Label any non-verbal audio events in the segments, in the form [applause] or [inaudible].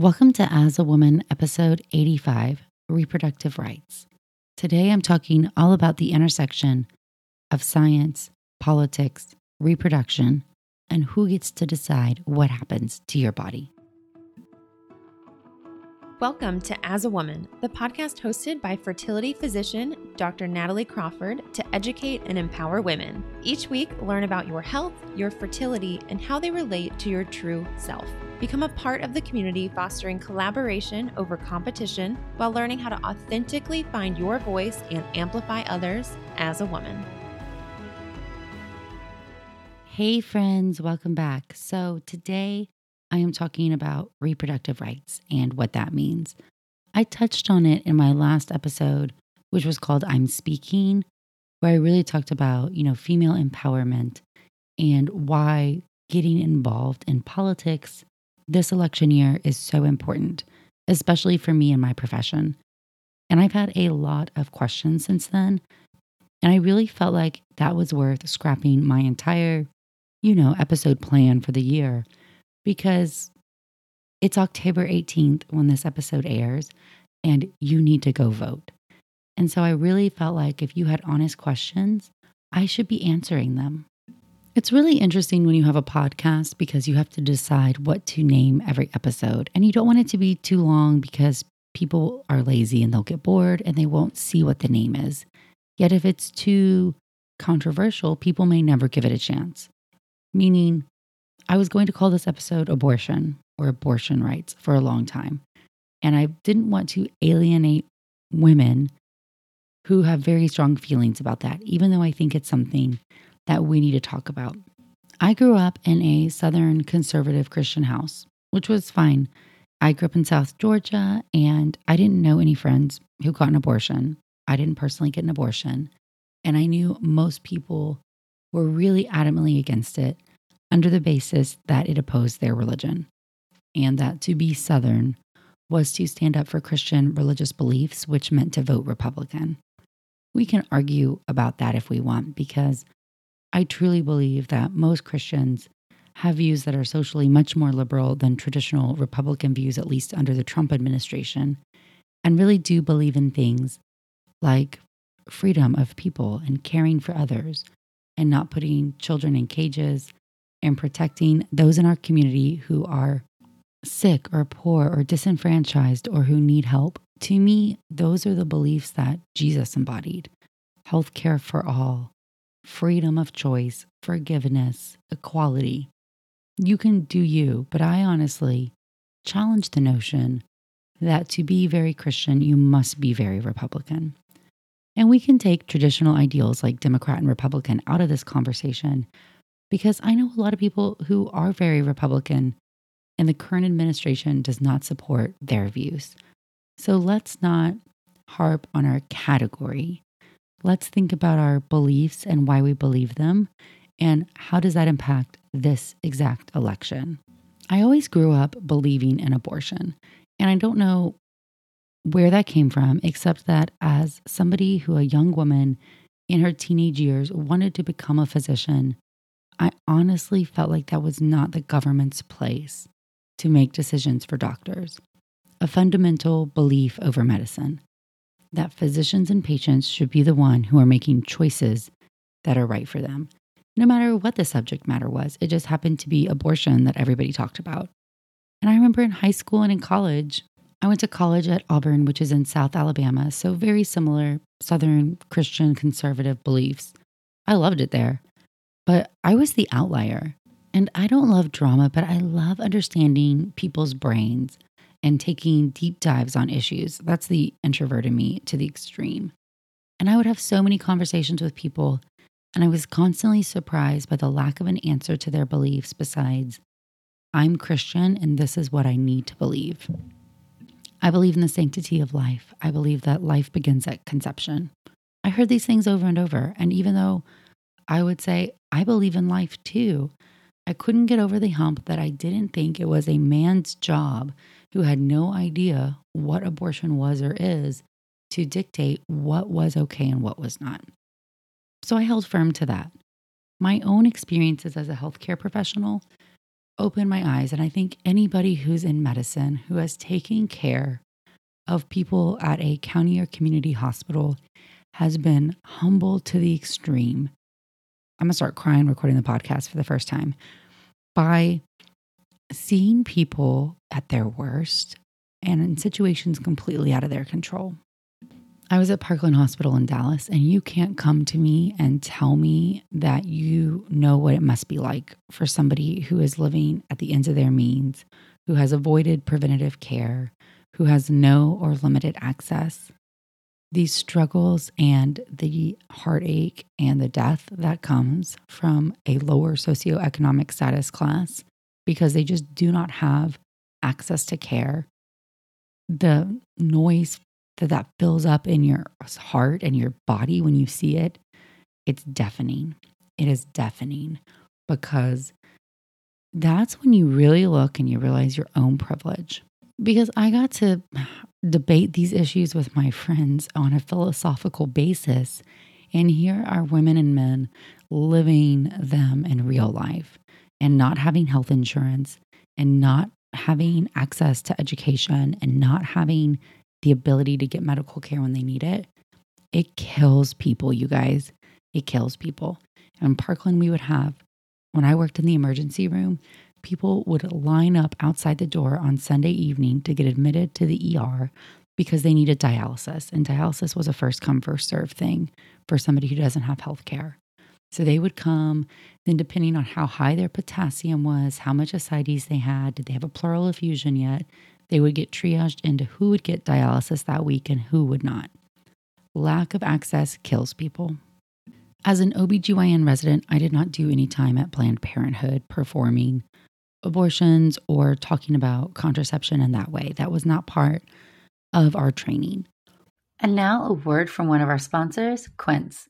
Welcome to As a Woman, episode 85 Reproductive Rights. Today I'm talking all about the intersection of science, politics, reproduction, and who gets to decide what happens to your body. Welcome to As a Woman, the podcast hosted by fertility physician Dr. Natalie Crawford to educate and empower women. Each week, learn about your health, your fertility, and how they relate to your true self. Become a part of the community fostering collaboration over competition while learning how to authentically find your voice and amplify others as a woman. Hey, friends, welcome back. So, today I am talking about reproductive rights and what that means. I touched on it in my last episode, which was called I'm Speaking, where I really talked about, you know, female empowerment and why getting involved in politics this election year is so important, especially for me and my profession. And I've had a lot of questions since then. And I really felt like that was worth scrapping my entire, you know, episode plan for the year because it's October 18th when this episode airs, and you need to go vote. And so I really felt like if you had honest questions, I should be answering them. It's really interesting when you have a podcast because you have to decide what to name every episode. And you don't want it to be too long because people are lazy and they'll get bored and they won't see what the name is. Yet if it's too controversial, people may never give it a chance. Meaning, I was going to call this episode abortion or abortion rights for a long time. And I didn't want to alienate women who have very strong feelings about that, even though I think it's something that we need to talk about. I grew up in a Southern conservative Christian house, which was fine. I grew up in South Georgia and I didn't know any friends who got an abortion. I didn't personally get an abortion. And I knew most people were really adamantly against it under the basis that it opposed their religion and that to be Southern was to stand up for Christian religious beliefs, which meant to vote Republican. We can argue about that if we want, because I truly believe that most Christians have views that are socially much more liberal than traditional Republican views, at least under the Trump administration, and really do believe in things like freedom of people and caring for others and not putting children in cages and protecting those in our community who are sick or poor or disenfranchised or who need help. To me, those are the beliefs that Jesus embodied health care for all, freedom of choice, forgiveness, equality. You can do you, but I honestly challenge the notion that to be very Christian, you must be very Republican. And we can take traditional ideals like Democrat and Republican out of this conversation because I know a lot of people who are very Republican and the current administration does not support their views. So let's not harp on our category let's think about our beliefs and why we believe them and how does that impact this exact election. I always grew up believing in abortion, and I don't know where that came from, except that as somebody who, a young woman in her teenage years, wanted to become a physician, I honestly felt like that was not the government's place to make decisions for doctors. A fundamental belief over medicine that physicians and patients should be the one who are making choices that are right for them. No matter what the subject matter was, it just happened to be abortion that everybody talked about. And I remember in high school and in college, I went to college at Auburn, which is in South Alabama, so very similar Southern Christian conservative beliefs. I loved it there. But I was the outlier. And I don't love drama, but I love understanding people's brains and taking deep dives on issues. That's the introvert in me to the extreme. And I would have so many conversations with people, and I was constantly surprised by the lack of an answer to their beliefs besides, I'm Christian and this is what I need to believe. I believe in the sanctity of life. I believe that life begins at conception. I heard these things over and over. And even though I would say, I believe in life too, I couldn't get over the hump that I didn't think it was a man's job who had no idea what abortion was or is to dictate what was okay and what was not. So I held firm to that. My own experiences as a healthcare professional opened my eyes. And I think anybody who's in medicine who has taken care of people at a county or community hospital has been humbled to the extreme. I'm to start crying recording the podcast for the first time by seeing people at their worst and in situations completely out of their control. I was at Parkland Hospital in Dallas, and you can't come to me and tell me that you know what it must be like for somebody who is living at the ends of their means, who has avoided preventative care, who has no or limited access. These struggles and the heartache and the death that comes from a lower socioeconomic status class because they just do not have access to care. The noise that that fills up in your heart and your body when you see it, it's deafening. It is deafening because that's when you really look and you realize your own privilege. Because I got to [sighs] debate these issues with my friends on a philosophical basis. And here are women and men living them in real life and not having health insurance and not having access to education and not having the ability to get medical care when they need it, it kills people, you guys. It kills people. In Parkland, we would have, when I worked in the emergency room, people would line up outside the door on Sunday evening to get admitted to the ER because they needed dialysis. And dialysis was a first come, first serve thing for somebody who doesn't have health care. So they would come, then depending on how high their potassium was, how much ascites they had, did they have a pleural effusion yet, they would get triaged into who would get dialysis that week and who would not. Lack of access kills people. As an OBGYN resident, I did not do any time at Planned Parenthood performing abortions or talking about contraception in that way. That was not part of our training. And now, a word from one of our sponsors, Quince.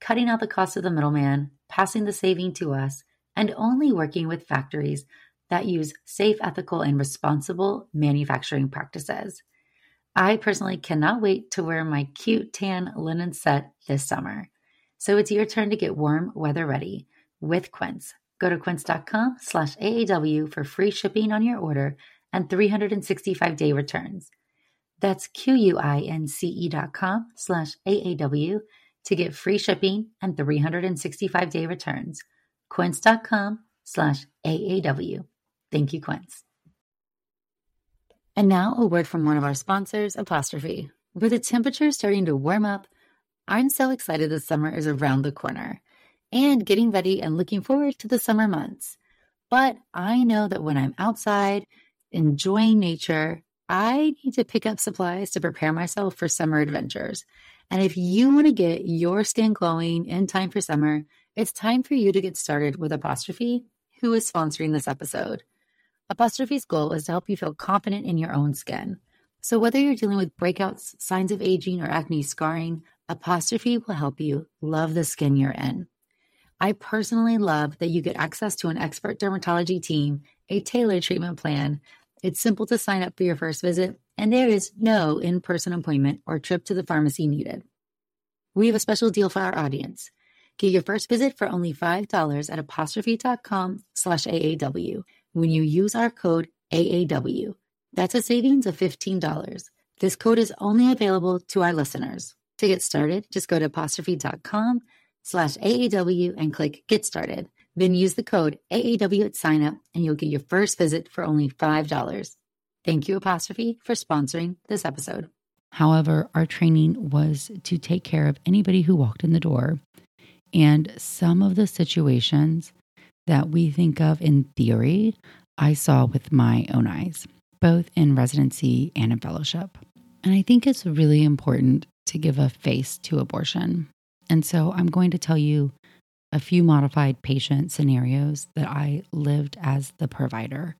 cutting out the cost of the middleman, passing the saving to us, and only working with factories that use safe, ethical, and responsible manufacturing practices. I personally cannot wait to wear my cute tan linen set this summer. So it's your turn to get warm weather ready with Quince. Go to quince.com slash AAW for free shipping on your order and 365 day returns. That's Q-U-I-N-C-E dot com slash AAW to get free shipping and 365 day returns. Quince.com slash AAW. Thank you, Quince. And now a word from one of our sponsors, Apostrophe. With the temperature starting to warm up, I'm so excited the summer is around the corner and getting ready and looking forward to the summer months. But I know that when I'm outside enjoying nature, I need to pick up supplies to prepare myself for summer adventures. And if you want to get your skin glowing in time for summer, it's time for you to get started with Apostrophe, who is sponsoring this episode. Apostrophe's goal is to help you feel confident in your own skin. So, whether you're dealing with breakouts, signs of aging, or acne scarring, Apostrophe will help you love the skin you're in. I personally love that you get access to an expert dermatology team, a tailored treatment plan. It's simple to sign up for your first visit, and there is no in person appointment or trip to the pharmacy needed. We have a special deal for our audience. Get your first visit for only $5 at apostrophe.com slash AAW when you use our code AAW. That's a savings of $15. This code is only available to our listeners. To get started, just go to apostrophe.com slash AAW and click Get Started. Then use the code AAW at signup and you'll get your first visit for only $5. Thank you, Apostrophe, for sponsoring this episode. However, our training was to take care of anybody who walked in the door. And some of the situations that we think of in theory, I saw with my own eyes, both in residency and in fellowship. And I think it's really important to give a face to abortion. And so I'm going to tell you a few modified patient scenarios that I lived as the provider.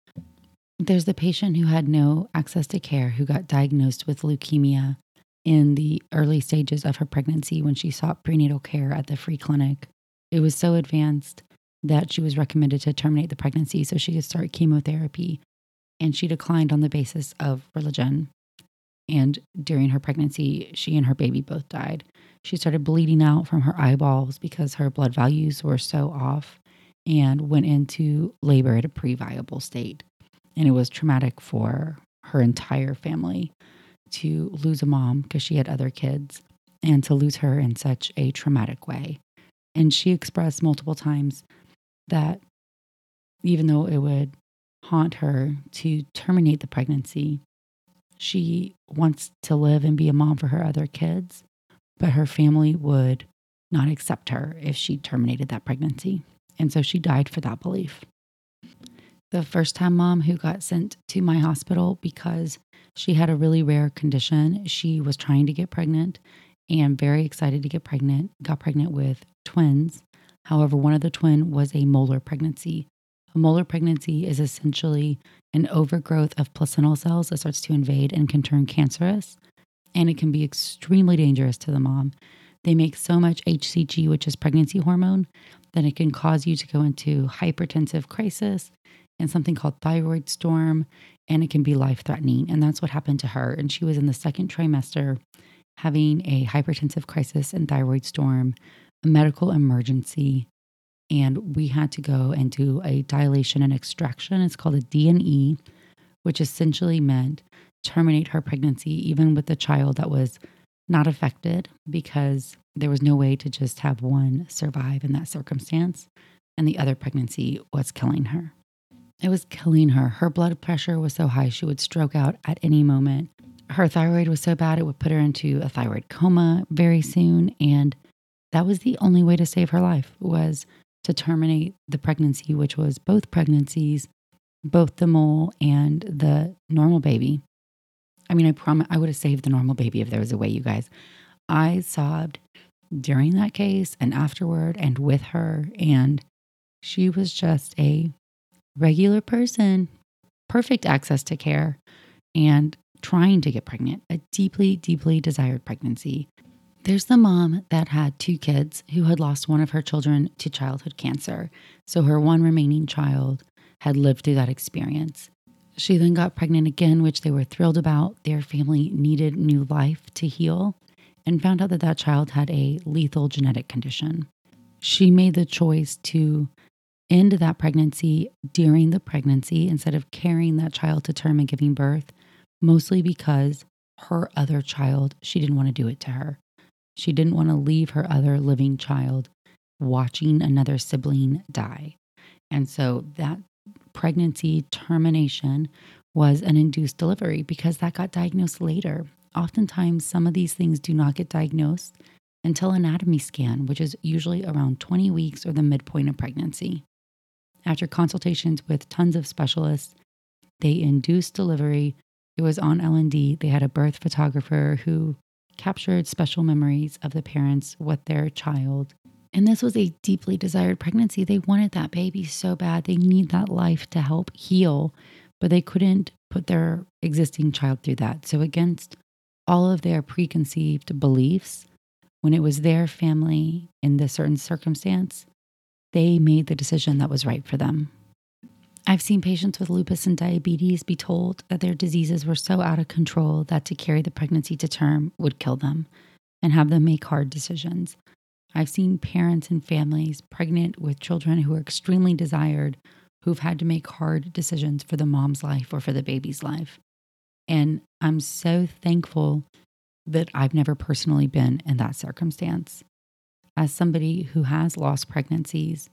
There's the patient who had no access to care who got diagnosed with leukemia in the early stages of her pregnancy when she sought prenatal care at the free clinic. It was so advanced that she was recommended to terminate the pregnancy so she could start chemotherapy. And she declined on the basis of religion. And during her pregnancy, she and her baby both died. She started bleeding out from her eyeballs because her blood values were so off and went into labor at a pre viable state. And it was traumatic for her entire family to lose a mom because she had other kids and to lose her in such a traumatic way. And she expressed multiple times that even though it would haunt her to terminate the pregnancy, she wants to live and be a mom for her other kids, but her family would not accept her if she terminated that pregnancy. And so she died for that belief. The first time mom who got sent to my hospital because she had a really rare condition, she was trying to get pregnant and very excited to get pregnant, got pregnant with twins. However, one of the twin was a molar pregnancy. A molar pregnancy is essentially an overgrowth of placental cells that starts to invade and can turn cancerous, and it can be extremely dangerous to the mom. They make so much HCG, which is pregnancy hormone, that it can cause you to go into hypertensive crisis and something called thyroid storm, and it can be life threatening. And that's what happened to her. And she was in the second trimester having a hypertensive crisis and thyroid storm a medical emergency and we had to go and do a dilation and extraction. It's called a D&E, which essentially meant terminate her pregnancy, even with the child that was not affected, because there was no way to just have one survive in that circumstance. And the other pregnancy was killing her. It was killing her. Her blood pressure was so high, she would stroke out at any moment. Her thyroid was so bad, it would put her into a thyroid coma very soon. And that was the only way to save her life was to terminate the pregnancy, which was both pregnancies, both the mole and the normal baby. I mean, I promise I would have saved the normal baby if there was a way, you guys. I sobbed during that case and afterward and with her. And she was just a regular person, perfect access to care, and trying to get pregnant, a deeply, deeply desired pregnancy. There's the mom that had two kids who had lost one of her children to childhood cancer. So her one remaining child had lived through that experience. She then got pregnant again, which they were thrilled about. Their family needed new life to heal and found out that that child had a lethal genetic condition. She made the choice to end that pregnancy during the pregnancy instead of carrying that child to term and giving birth, mostly because her other child, she didn't want to do it to her. She didn't want to leave her other living child watching another sibling die. And so that pregnancy termination was an induced delivery because that got diagnosed later. Oftentimes, some of these things do not get diagnosed until anatomy scan, which is usually around 20 weeks or the midpoint of pregnancy. After consultations with tons of specialists, they induced delivery. It was on L&D. They had a birth photographer who captured special memories of the parents with their child. And this was a deeply desired pregnancy. They wanted that baby so bad. They need that life to help heal, but they couldn't put their existing child through that. So, against all of their preconceived beliefs, when it was their family in this certain circumstance, they made the decision that was right for them. I've seen patients with lupus and diabetes be told that their diseases were so out of control that to carry the pregnancy to term would kill them and have them make hard decisions. I've seen parents and families pregnant with children who are extremely desired who've had to make hard decisions for the mom's life or for the baby's life. And I'm so thankful that I've never personally been in that circumstance. As somebody who has lost pregnancies,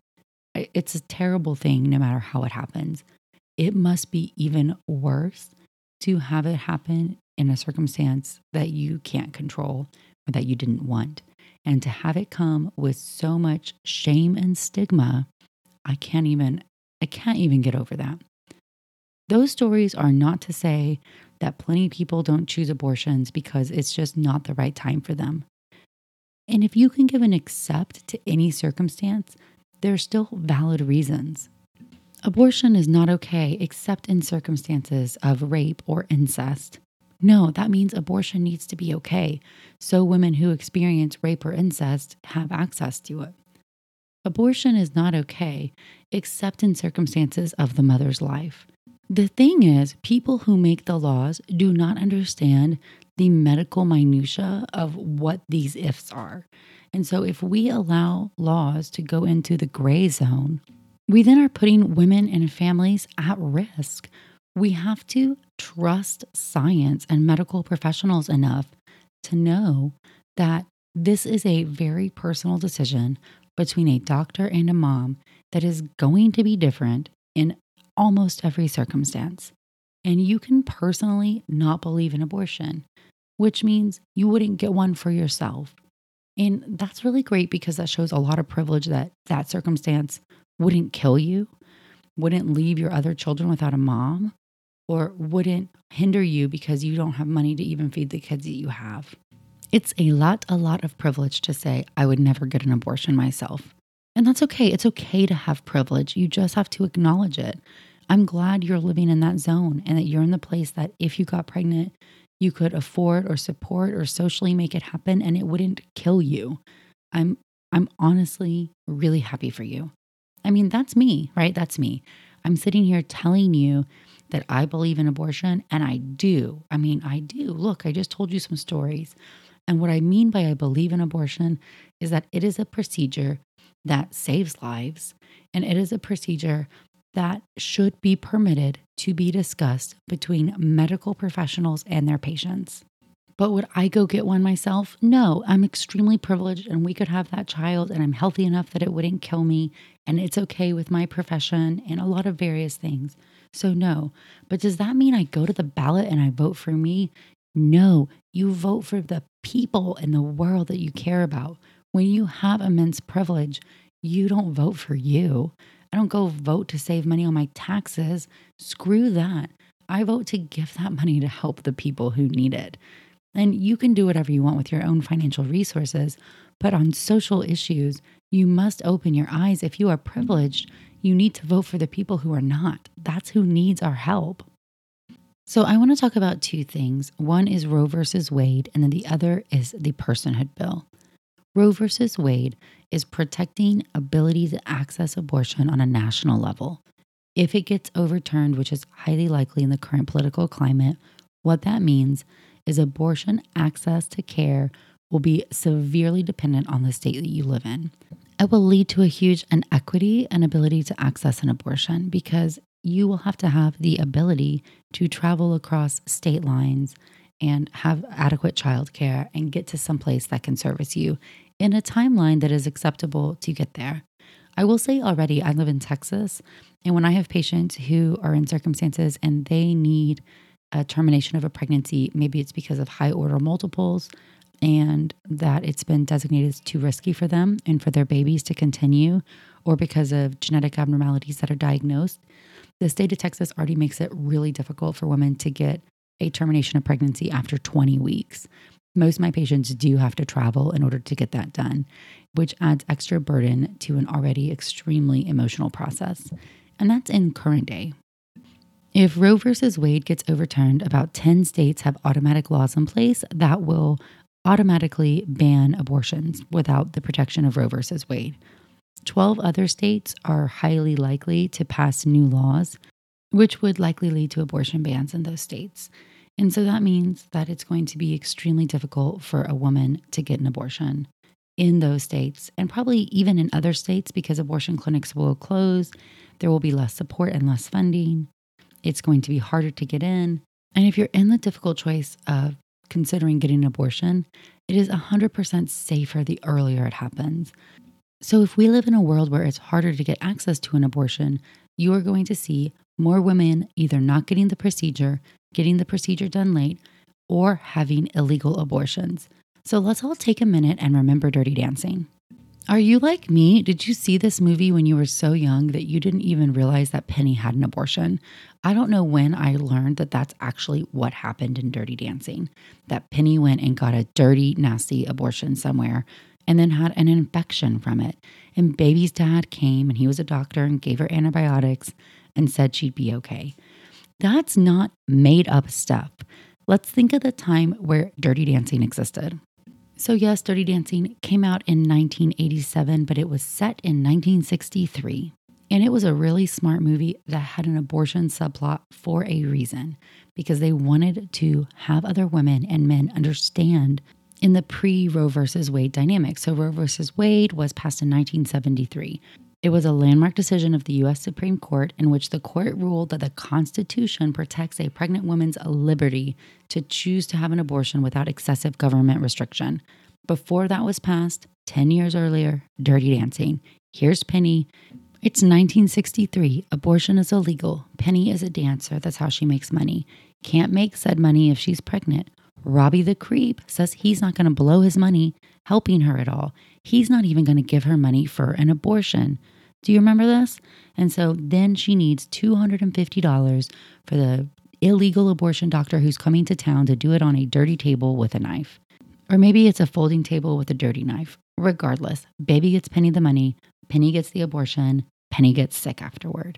it's a terrible thing no matter how it happens. It must be even worse to have it happen in a circumstance that you can't control or that you didn't want. And to have it come with so much shame and stigma, I can't even I can't even get over that. Those stories are not to say that plenty of people don't choose abortions because it's just not the right time for them. And if you can give an accept to any circumstance, there are still valid reasons. Abortion is not okay except in circumstances of rape or incest. No, that means abortion needs to be okay so women who experience rape or incest have access to it. Abortion is not okay except in circumstances of the mother's life. The thing is, people who make the laws do not understand the medical minutia of what these ifs are. And so if we allow laws to go into the gray zone, we then are putting women and families at risk. We have to trust science and medical professionals enough to know that this is a very personal decision between a doctor and a mom that is going to be different in almost every circumstance. And you can personally not believe in abortion, which means you wouldn't get one for yourself. And that's really great because that shows a lot of privilege that that circumstance wouldn't kill you, wouldn't leave your other children without a mom, or wouldn't hinder you because you don't have money to even feed the kids that you have. It's a lot, a lot of privilege to say, I would never get an abortion myself. And that's okay. It's okay to have privilege. You just have to acknowledge it. I'm glad you're living in that zone and that you're in the place that if you got pregnant, you could afford or support or socially make it happen and it wouldn't kill you. I'm I'm honestly really happy for you. I mean, that's me, right? That's me. I'm sitting here telling you that I believe in abortion and I do. I mean, I do. Look, I just told you some stories. And what I mean by I believe in abortion is that it is a procedure that saves lives and it is a procedure that should be permitted to be discussed between medical professionals and their patients. But would I go get one myself? No, I'm extremely privileged and we could have that child and I'm healthy enough that it wouldn't kill me and it's okay with my profession and a lot of various things. So, no. But does that mean I go to the ballot and I vote for me? No, you vote for the people in the world that you care about. When you have immense privilege, you don't vote for you. I don't go vote to save money on my taxes. Screw that. I vote to give that money to help the people who need it. And you can do whatever you want with your own financial resources, but on social issues, you must open your eyes. If you are privileged, you need to vote for the people who are not. That's who needs our help. So, I want to talk about two things. One is Roe versus Wade, and then the other is the personhood bill. Roe versus Wade is protecting ability to access abortion on a national level. If it gets overturned, which is highly likely in the current political climate, what that means is abortion access to care will be severely dependent on the state that you live in. It will lead to a huge inequity and ability to access an abortion because you will have to have the ability to travel across state lines and have adequate childcare and get to some place that can service you in a timeline that is acceptable to get there. I will say already, I live in Texas, and when I have patients who are in circumstances and they need a termination of a pregnancy, maybe it's because of high order multiples and that it's been designated as too risky for them and for their babies to continue, or because of genetic abnormalities that are diagnosed. The state of Texas already makes it really difficult for women to get a termination of pregnancy after 20 weeks. Most of my patients do have to travel in order to get that done, which adds extra burden to an already extremely emotional process. And that's in current day. If Roe versus Wade gets overturned, about 10 states have automatic laws in place that will automatically ban abortions without the protection of Roe versus Wade. 12 other states are highly likely to pass new laws, which would likely lead to abortion bans in those states. And so that means that it's going to be extremely difficult for a woman to get an abortion in those states and probably even in other states because abortion clinics will close. There will be less support and less funding. It's going to be harder to get in. And if you're in the difficult choice of considering getting an abortion, it is 100% safer the earlier it happens. So, if we live in a world where it's harder to get access to an abortion, you are going to see more women either not getting the procedure, getting the procedure done late, or having illegal abortions. So let's all take a minute and remember Dirty Dancing. Are you like me? Did you see this movie when you were so young that you didn't even realize that Penny had an abortion? I don't know when I learned that that's actually what happened in Dirty Dancing. That Penny went and got a dirty, nasty abortion somewhere and then had an infection from it. And baby's dad came and he was a doctor and gave her antibiotics and said she'd be okay. That's not made up stuff. Let's think of the time where Dirty Dancing existed. So, yes, Dirty Dancing came out in 1987, but it was set in 1963. And it was a really smart movie that had an abortion subplot for a reason, because they wanted to have other women and men understand in the pre Roe versus Wade dynamic. So, Roe versus Wade was passed in 1973. It was a landmark decision of the U.S. Supreme Court in which the court ruled that the Constitution protects a pregnant woman's liberty to choose to have an abortion without excessive government restriction. Before that was passed, 10 years earlier, Dirty Dancing. Here's Penny. It's 1963. Abortion is illegal. Penny is a dancer. That's how she makes money. Can't make said money if she's pregnant. Robbie the creep says he's not going to blow his money helping her at all. He's not even going to give her money for an abortion. Do you remember this? And so then she needs $250 for the illegal abortion doctor who's coming to town to do it on a dirty table with a knife. Or maybe it's a folding table with a dirty knife. Regardless, baby gets Penny the money, Penny gets the abortion, Penny gets sick afterward.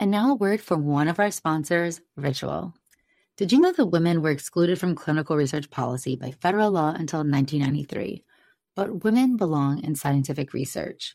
And now a word from one of our sponsors, Ritual. Did you know that women were excluded from clinical research policy by federal law until 1993? But women belong in scientific research.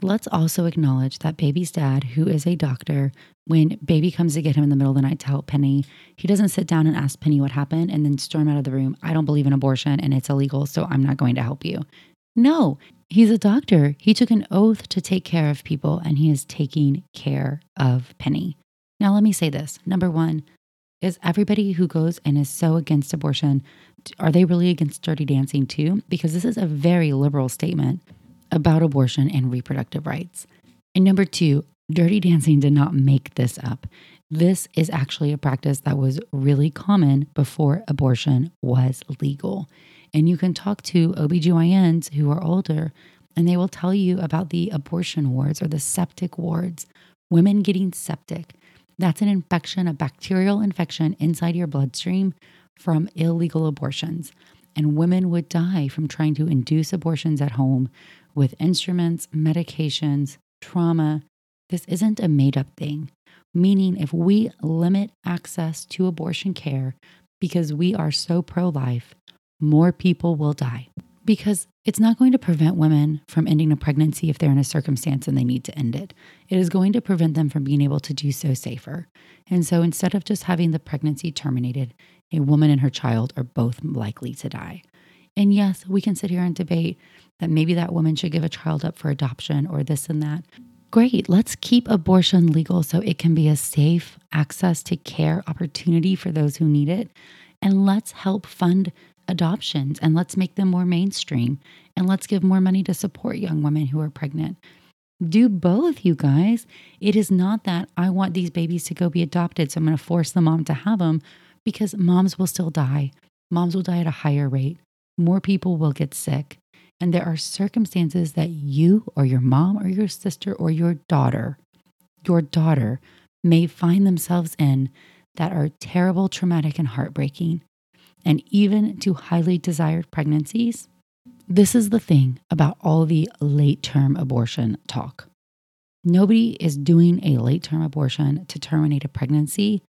Let's also acknowledge that baby's dad, who is a doctor, when baby comes to get him in the middle of the night to help Penny, he doesn't sit down and ask Penny what happened and then storm out of the room. I don't believe in abortion and it's illegal, so I'm not going to help you. No, he's a doctor. He took an oath to take care of people and he is taking care of Penny. Now, let me say this. Number one, is everybody who goes and is so against abortion, are they really against dirty dancing too? Because this is a very liberal statement about abortion and reproductive rights. And number two, Dirty Dancing did not make this up. This is actually a practice that was really common before abortion was legal. And you can talk to OBGYNs who are older, and they will tell you about the abortion wards or the septic wards, women getting septic. That's an infection, a bacterial infection inside your bloodstream from illegal abortions. And women would die from trying to induce abortions at home with instruments, medications, trauma. This isn't a made up thing, meaning if we limit access to abortion care because we are so pro life, more people will die. Because it's not going to prevent women from ending a pregnancy if they're in a circumstance and they need to end it. It is going to prevent them from being able to do so safer. And so instead of just having the pregnancy terminated, a woman and her child are both likely to die. And yes, we can sit here and debate that maybe that woman should give a child up for adoption or this and that. Great, let's keep abortion legal so it can be a safe access to care opportunity for those who need it. And let's help fund adoptions and let's make them more mainstream. And let's give more money to support young women who are pregnant. Do both, you guys. It is not that I want these babies to go be adopted, so I'm going to force the mom to have them because moms will still die. Moms will die at a higher rate. More people will get sick. And there are circumstances that you or your mom or your sister or your daughter, your daughter may find themselves in that are terrible, traumatic, and heartbreaking. And even to highly desired pregnancies. This is the thing about all the late term abortion talk. Nobody is doing a late term abortion to terminate a pregnancy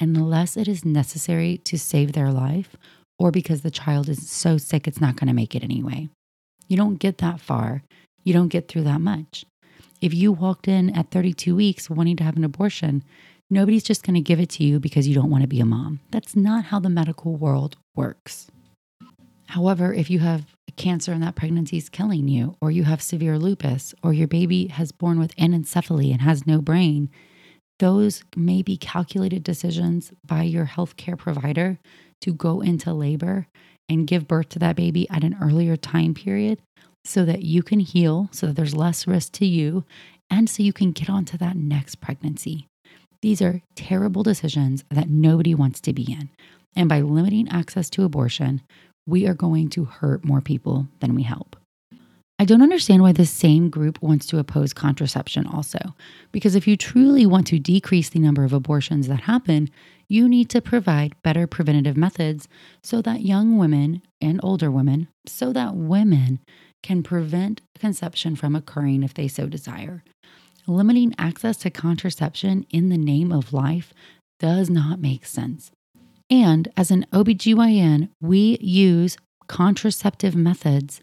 unless it is necessary to save their life or because the child is so sick it's not going to make it anyway. You don't get that far. You don't get through that much. If you walked in at 32 weeks wanting to have an abortion, Nobody's just going to give it to you because you don't want to be a mom. That's not how the medical world works. However, if you have cancer and that pregnancy is killing you, or you have severe lupus, or your baby has born with anencephaly and has no brain, those may be calculated decisions by your healthcare provider to go into labor and give birth to that baby at an earlier time period so that you can heal, so that there's less risk to you, and so you can get on to that next pregnancy. These are terrible decisions that nobody wants to be in. And by limiting access to abortion, we are going to hurt more people than we help. I don't understand why the same group wants to oppose contraception also, because if you truly want to decrease the number of abortions that happen, you need to provide better preventative methods so that young women and older women, so that women can prevent conception from occurring if they so desire. Limiting access to contraception in the name of life does not make sense. And as an OBGYN, we use contraceptive methods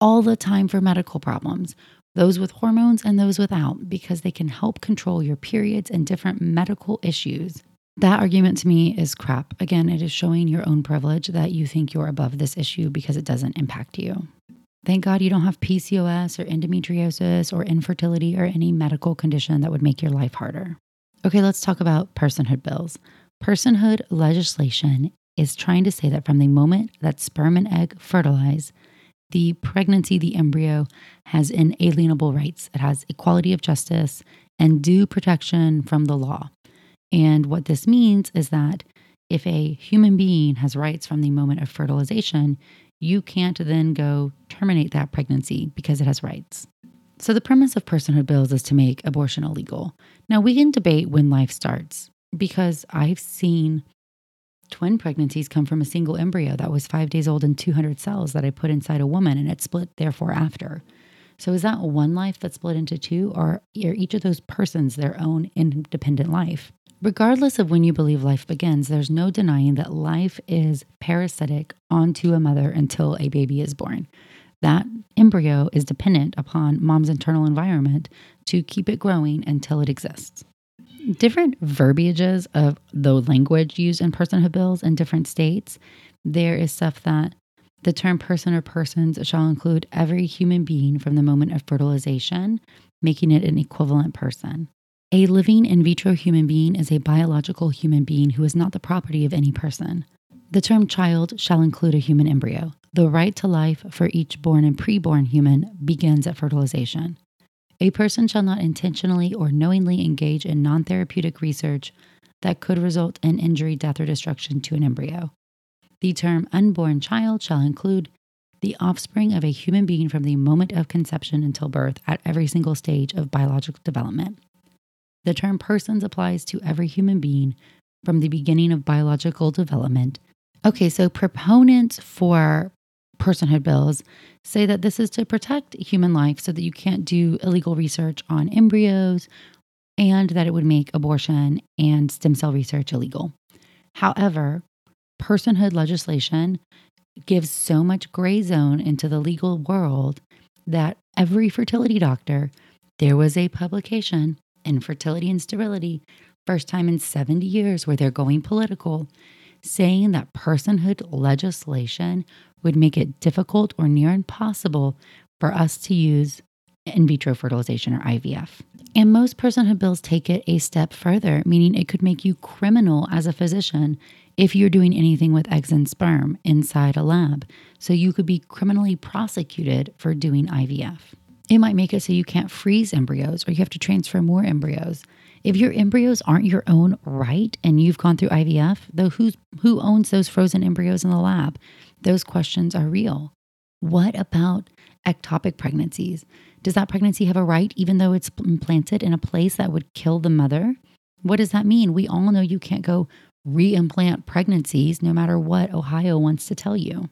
all the time for medical problems, those with hormones and those without, because they can help control your periods and different medical issues. That argument to me is crap. Again, it is showing your own privilege that you think you're above this issue because it doesn't impact you. Thank God you don't have PCOS or endometriosis or infertility or any medical condition that would make your life harder. Okay, let's talk about personhood bills. Personhood legislation is trying to say that from the moment that sperm and egg fertilize, the pregnancy, the embryo has inalienable rights. It has equality of justice and due protection from the law. And what this means is that if a human being has rights from the moment of fertilization, you can't then go terminate that pregnancy because it has rights. So, the premise of personhood bills is to make abortion illegal. Now, we can debate when life starts because I've seen twin pregnancies come from a single embryo that was five days old and 200 cells that I put inside a woman and it split therefore after. So, is that one life that split into two, or are each of those persons their own independent life? Regardless of when you believe life begins, there's no denying that life is parasitic onto a mother until a baby is born. That embryo is dependent upon mom's internal environment to keep it growing until it exists. Different verbiages of the language used in personhood bills in different states, there is stuff that the term person or persons shall include every human being from the moment of fertilization, making it an equivalent person. A living in vitro human being is a biological human being who is not the property of any person. The term child shall include a human embryo. The right to life for each born and preborn human begins at fertilization. A person shall not intentionally or knowingly engage in non therapeutic research that could result in injury, death, or destruction to an embryo. The term unborn child shall include the offspring of a human being from the moment of conception until birth at every single stage of biological development. The term persons applies to every human being from the beginning of biological development. Okay, so proponents for personhood bills say that this is to protect human life so that you can't do illegal research on embryos and that it would make abortion and stem cell research illegal. However, personhood legislation gives so much gray zone into the legal world that every fertility doctor, there was a publication in Fertility and Sterility, first time in 70 years where they're going political, saying that personhood legislation would make it difficult or near impossible for us to use in vitro fertilization or IVF. And most personhood bills take it a step further, meaning it could make you criminal as a physician if you're doing anything with eggs and sperm inside a lab. So you could be criminally prosecuted for doing IVF. It might make it so you can't freeze embryos or you have to transfer more embryos. If your embryos aren't your own right and you've gone through IVF, though who's who owns those frozen embryos in the lab? Those questions are real. What about ectopic pregnancies? Does that pregnancy have a right even though it's implanted in a place that would kill the mother? What does that mean? We all know you can't go reimplant pregnancies no matter what Ohio wants to tell you.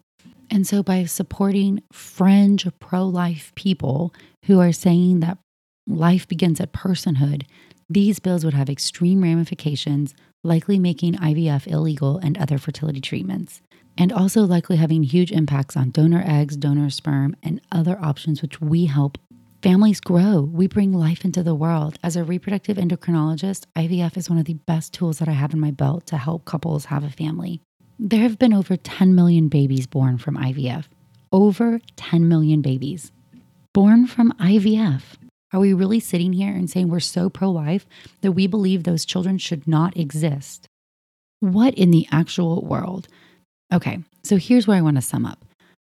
And so, by supporting fringe pro life people who are saying that life begins at personhood, these bills would have extreme ramifications, likely making IVF illegal and other fertility treatments, and also likely having huge impacts on donor eggs, donor sperm, and other options which we help Families grow. We bring life into the world. As a reproductive endocrinologist, IVF is one of the best tools that I have in my belt to help couples have a family. There have been over 10 million babies born from IVF. Over 10 million babies born from IVF. Are we really sitting here and saying we're so pro life that we believe those children should not exist? What in the actual world? Okay, so here's where I want to sum up.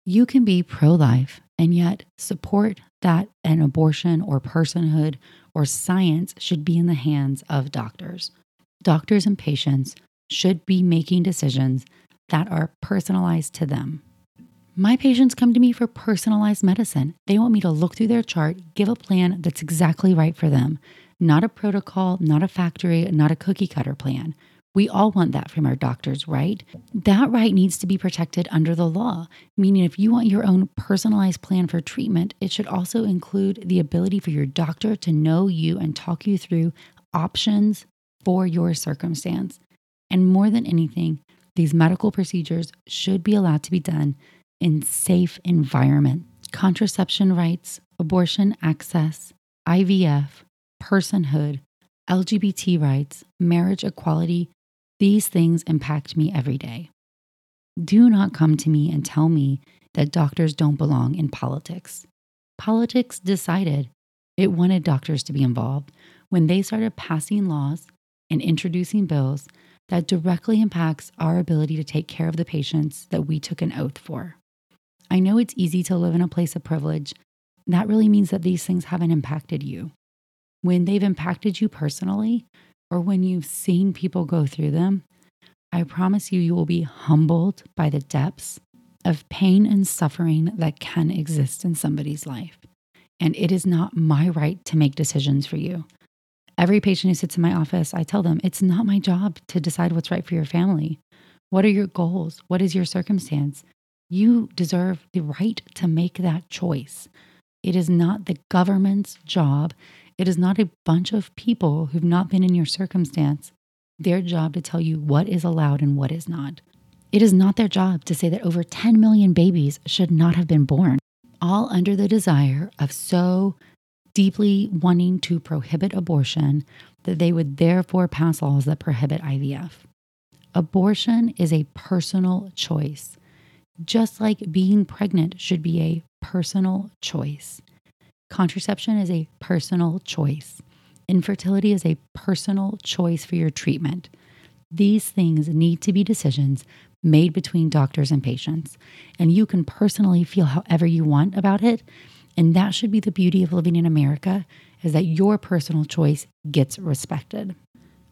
You can be pro life and yet support that an abortion or personhood or science should be in the hands of doctors. Doctors and patients should be making decisions that are personalized to them. My patients come to me for personalized medicine. They want me to look through their chart, give a plan that's exactly right for them, not a protocol, not a factory, not a cookie cutter plan. We all want that from our doctors, right? That right needs to be protected under the law, meaning if you want your own personalized plan for treatment, it should also include the ability for your doctor to know you and talk you through options for your circumstance. And more than anything, these medical procedures should be allowed to be done in safe environment. Contraception rights, abortion access, IVF, personhood, LGBT rights, marriage equality, these things impact me every day. Do not come to me and tell me that doctors don't belong in politics. Politics decided it wanted doctors to be involved when they started passing laws and introducing bills that directly impacts our ability to take care of the patients that we took an oath for. I know it's easy to live in a place of privilege. That really means that these things haven't impacted you. When they've impacted you personally, or when you've seen people go through them, I promise you, you will be humbled by the depths of pain and suffering that can exist in somebody's life. And it is not my right to make decisions for you. Every patient who sits in my office, I tell them it's not my job to decide what's right for your family. What are your goals? What is your circumstance? You deserve the right to make that choice. It is not the government's job it is not a bunch of people who've not been in your circumstance, their job to tell you what is allowed and what is not. It is not their job to say that over 10 million babies should not have been born, all under the desire of so deeply wanting to prohibit abortion that they would therefore pass laws that prohibit IVF. Abortion is a personal choice, just like being pregnant should be a personal choice. Contraception is a personal choice. Infertility is a personal choice for your treatment. These things need to be decisions made between doctors and patients. And you can personally feel however you want about it. And that should be the beauty of living in America is that your personal choice gets respected.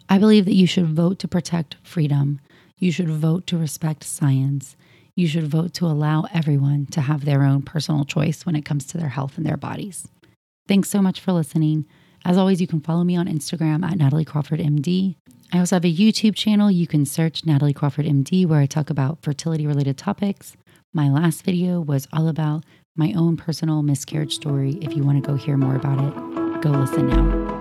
I believe that you should vote to protect freedom. You should vote to respect science you should vote to allow everyone to have their own personal choice when it comes to their health and their bodies. Thanks so much for listening. As always, you can follow me on Instagram at Natalie Crawford MD. I also have a YouTube channel. You can search Natalie Crawford MD, where I talk about fertility related topics. My last video was all about my own personal miscarriage story. If you want to go hear more about it, go listen now.